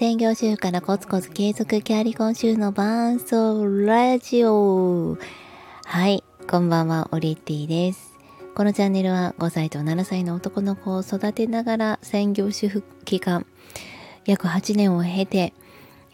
専業主婦からコツコツ継続キャリコン週の伴奏ラジオ。はいこんばんはオリティです。このチャンネルは5歳と7歳の男の子を育てながら専業主婦期間。約8年を経て、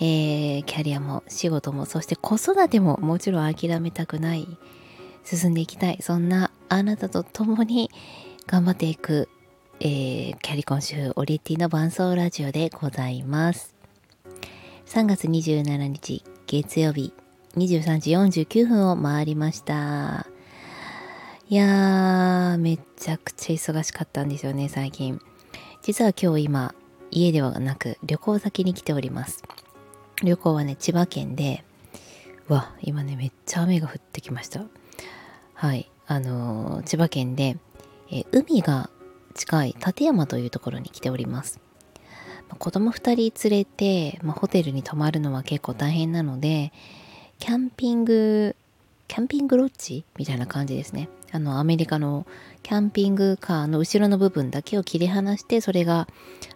えー、キャリアも仕事もそして子育てももちろん諦めたくない。進んでいきたい。そんなあなたと共に頑張っていくえー、キャリコン主婦オリティの伴奏ラジオでございます。3月27日月曜日23時49分を回りました。いやー、めちゃくちゃ忙しかったんですよね、最近。実は今日今、家ではなく旅行先に来ております。旅行はね、千葉県で、わ、今ね、めっちゃ雨が降ってきました。はい、あのー、千葉県で、え、海が近い館山というところに来ております。子供2人連れて、まあ、ホテルに泊まるのは結構大変なので、キャンピング、キャンピングロッジみたいな感じですね。あの、アメリカのキャンピングカーの後ろの部分だけを切り離して、それが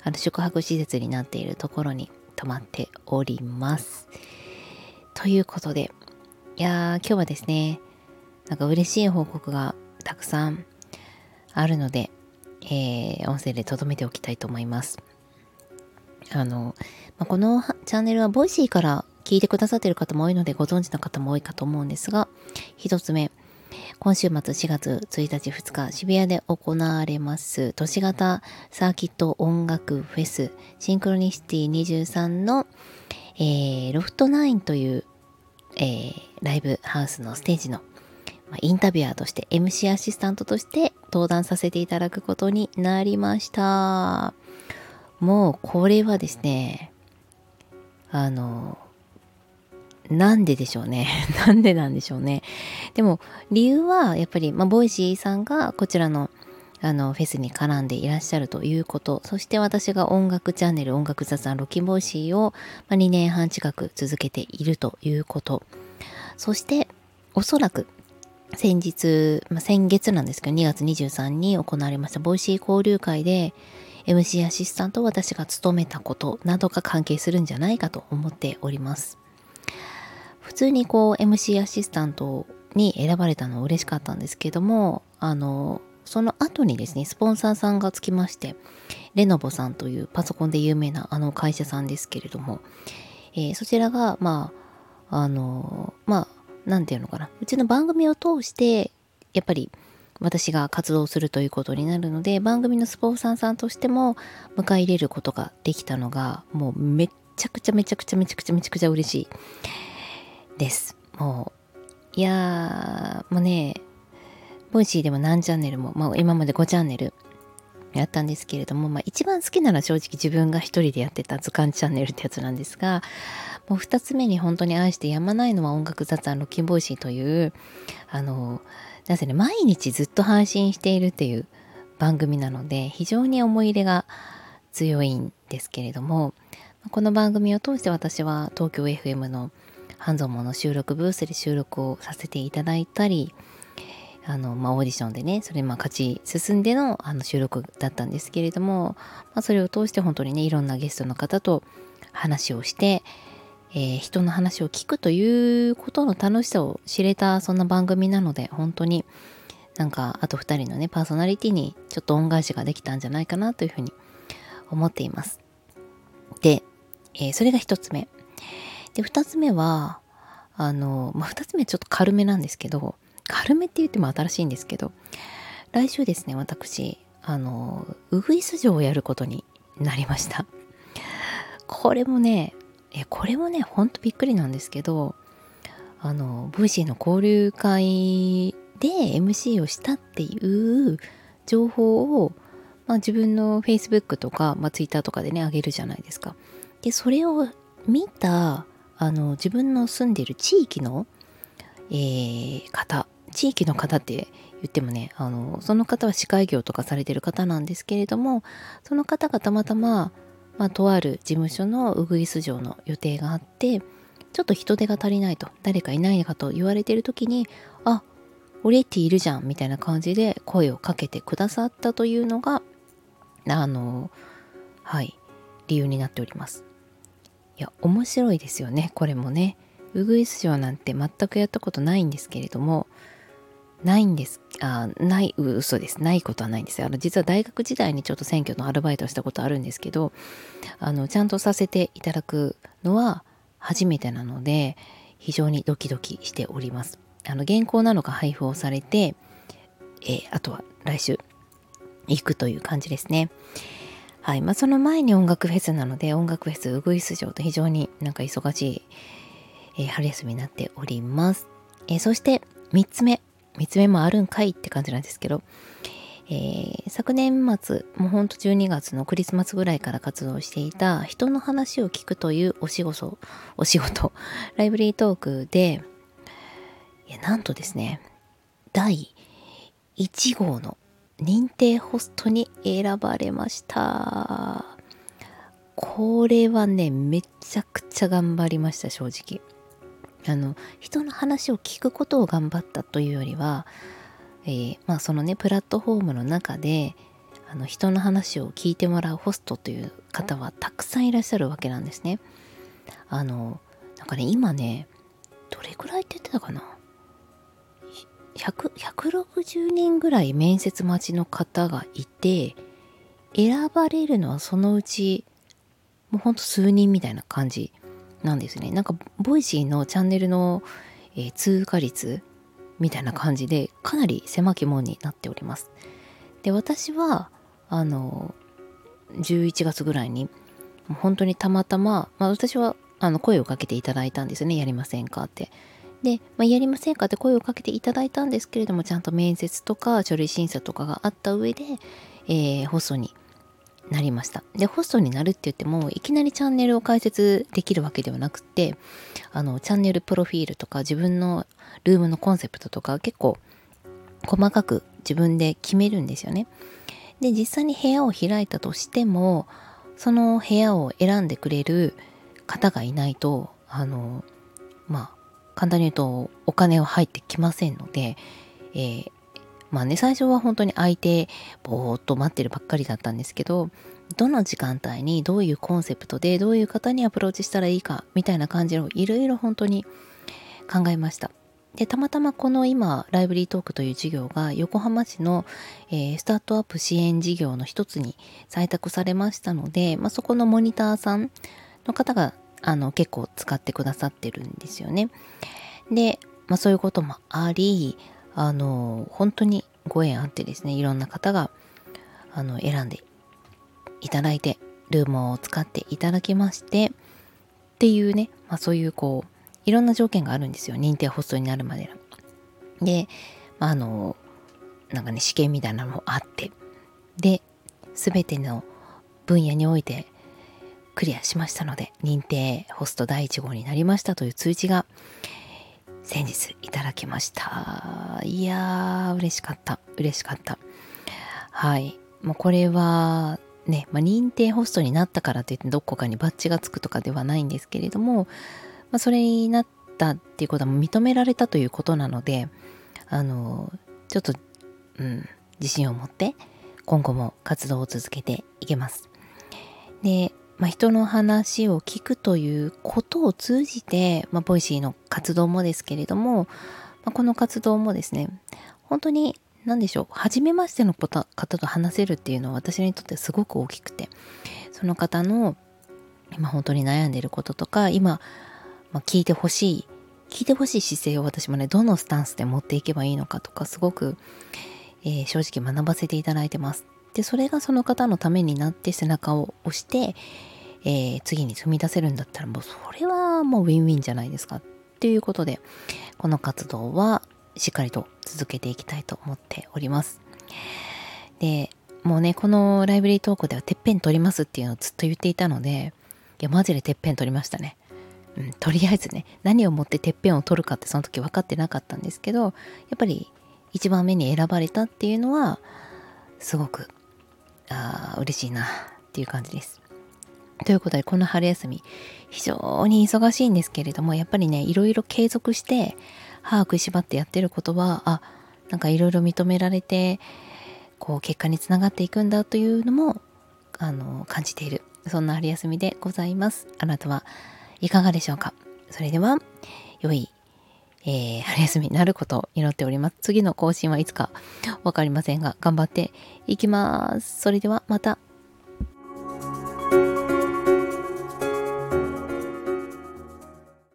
あの宿泊施設になっているところに泊まっております。ということで、いやー、今日はですね、なんか嬉しい報告がたくさんあるので、えー、音声で留めておきたいと思います。あの、まあ、このチャンネルはボイシーから聞いてくださっている方も多いのでご存知の方も多いかと思うんですが、一つ目、今週末4月1日2日渋谷で行われます都市型サーキット音楽フェスシンクロニシティ23の、えー、ロフト9という、えー、ライブハウスのステージのま、インタビュアーとして MC アシスタントとして登壇させていただくことになりました。もうこれはですね、あの、なんででしょうね。なんでなんでしょうね。でも理由はやっぱり、まあ、ボイシーさんがこちらのあのフェスに絡んでいらっしゃるということそして私が音楽チャンネル音楽雑談ロッキンボイシーを、まあ、2年半近く続けているということそしておそらく先日、まあ、先月なんですけど、2月23日に行われましたボイシー交流会で、MC アシスタント私が務めたことなどが関係するんじゃないかと思っております。普通にこう MC アシスタントに選ばれたのは嬉しかったんですけども、あの、その後にですね、スポンサーさんがつきまして、レノボさんというパソコンで有名なあの会社さんですけれども、えー、そちらが、まあ、あの、まあ、何て言うのかなうちの番組を通してやっぱり私が活動するということになるので番組のスポンサーさんとしても迎え入れることができたのがもうめっちゃくちゃめちゃくちゃめちゃくちゃめちゃくちゃ嬉しいです。もういやーもうねボイシーでも何チャンネルも、まあ、今まで5チャンネルやったんですけれども、まあ、一番好きなら正直自分が一人でやってた図鑑チャンネルってやつなんですがもう2つ目に本当に愛してやまないのは音楽雑談ロッキンボイシーというあのなぜね毎日ずっと配信しているっていう番組なので非常に思い入れが強いんですけれどもこの番組を通して私は東京 FM の半蔵門の収録ブースで収録をさせていただいたりあの、まあ、オーディションでねそれまあ勝ち進んでのあの収録だったんですけれども、まあ、それを通して本当にねいろんなゲストの方と話をしてえー、人の話を聞くということの楽しさを知れたそんな番組なので本当になんかあと2人のねパーソナリティにちょっと恩返しができたんじゃないかなというふうに思っています。で、えー、それが1つ目。で2つ目はあの、まあ、2つ目はちょっと軽めなんですけど軽めって言っても新しいんですけど来週ですね私あのウグイス城をやることになりました。これもねえこれもねほんとびっくりなんですけどあの VC の交流会で MC をしたっていう情報を、まあ、自分の Facebook とか、まあ、Twitter とかでねあげるじゃないですか。でそれを見たあの自分の住んでる地域の、えー、方地域の方って言ってもねあのその方は司会業とかされてる方なんですけれどもその方がたまたままあ、とある事務所のウグイス城の予定があってちょっと人手が足りないと誰かいないかと言われてる時にあオレッティいるじゃんみたいな感じで声をかけてくださったというのがあのはい理由になっております。いや面白いですよねこれもね。ウグイス嬢なんて全くやったことないんですけれどもないんです。あない嘘です。ないことはないんですあの実は大学時代にちょっと選挙のアルバイトをしたことあるんですけどあのちゃんとさせていただくのは初めてなので非常にドキドキしております。あの原稿なのが配布をされて、えー、あとは来週行くという感じですね。はい。まあその前に音楽フェスなので音楽フェスウグイス城と非常になんか忙しい、えー、春休みになっております、えー、そして3つ目。3つ目もあるんかいって感じなんですけど、えー、昨年末、もうほんと12月のクリスマスぐらいから活動していた人の話を聞くというお仕事、お仕事、ライブリートークで、いや、なんとですね、第1号の認定ホストに選ばれました。これはね、めちゃくちゃ頑張りました、正直。あの人の話を聞くことを頑張ったというよりは、えー、まあ、そのねプラットフォームの中であの人の話を聞いてもらうホストという方はたくさんいらっしゃるわけなんですね。あのなんかね今ねどれくらいって言ってたかな？160人ぐらい面接待ちの方がいて選ばれるのはそのうちもうほんと数人みたいな感じなんですね。なんかボイシーのチャンネルの、えー、通過率みたいな感じでかなり狭き門になっております。で私はあの11月ぐらいに本当にたまたま、まあ、私はあの声をかけていただいたんですね。やりませんかって。で、まあ、やりませんかって声をかけていただいたんですけれどもちゃんと面接とか書類審査とかがあった上で、えー、放送になりました。で、ホストになるって言っても、いきなりチャンネルを開設できるわけではなくて、あの、チャンネルプロフィールとか自分のルームのコンセプトとか結構細かく自分で決めるんですよね。で、実際に部屋を開いたとしても、その部屋を選んでくれる方がいないと、あの、まあ、簡単に言うとお金は入ってきませんので、えー、まあね、最初は本当に相手、ぼーっと待ってるばっかりだったんですけど、どの時間帯にどういうコンセプトでどういう方にアプローチしたらいいかみたいな感じのいろいろ本当に考えました。で、たまたまこの今、ライブリートークという事業が横浜市の、えー、スタートアップ支援事業の一つに採択されましたので、まあ、そこのモニターさんの方があの結構使ってくださってるんですよね。で、まあ、そういうこともあり、あの本当にご縁あってですねいろんな方があの選んでいただいてルームを使っていただきましてっていうね、まあ、そういうこういろんな条件があるんですよ認定ホストになるまでの。で、まあ、あのなんかね試験みたいなのもあってで全ての分野においてクリアしましたので認定ホスト第1号になりましたという通知が先日いただきました。いやー、嬉しかった。嬉しかった。はい。もうこれは、ね、まあ、認定ホストになったからといってどこかにバッジがつくとかではないんですけれども、まあ、それになったっていうことは認められたということなので、あの、ちょっと、うん、自信を持って今後も活動を続けていけます。で、まあ、人の話を聞くということを通じて、まあ、ボイシーの活動もですけれども、まあ、この活動もですね本当に何でしょう初めましての方と話せるっていうのは私にとってすごく大きくてその方の今本当に悩んでいることとか今、まあ、聞いてほしい聞いてほしい姿勢を私もねどのスタンスで持っていけばいいのかとかすごく、えー、正直学ばせていただいてます。でそれがその方のためになって背中を押して、えー、次に踏み出せるんだったらもうそれはもうウィンウィンじゃないですかっていうことでこの活動はしっかりと続けていきたいと思っております。でもうねこのライブリートークではてっぺん取りますっていうのをずっと言っていたのでいやマジでてっぺん取りましたね。うん、とりあえずね何をもっててっぺんを取るかってその時分かってなかったんですけどやっぱり一番目に選ばれたっていうのはすごくあ嬉しいなっていう感じです。ということでこの春休み非常に忙しいんですけれどもやっぱりねいろいろ継続して歯を食いしばってやってることはあなんかいろいろ認められてこう結果につながっていくんだというのもあの感じているそんな春休みでございます。あなたはいかがでしょうか？それでは、良い、えー、春休みになることを祈っております。次の更新はいつかわかりませんが、頑張っていきます。それではまた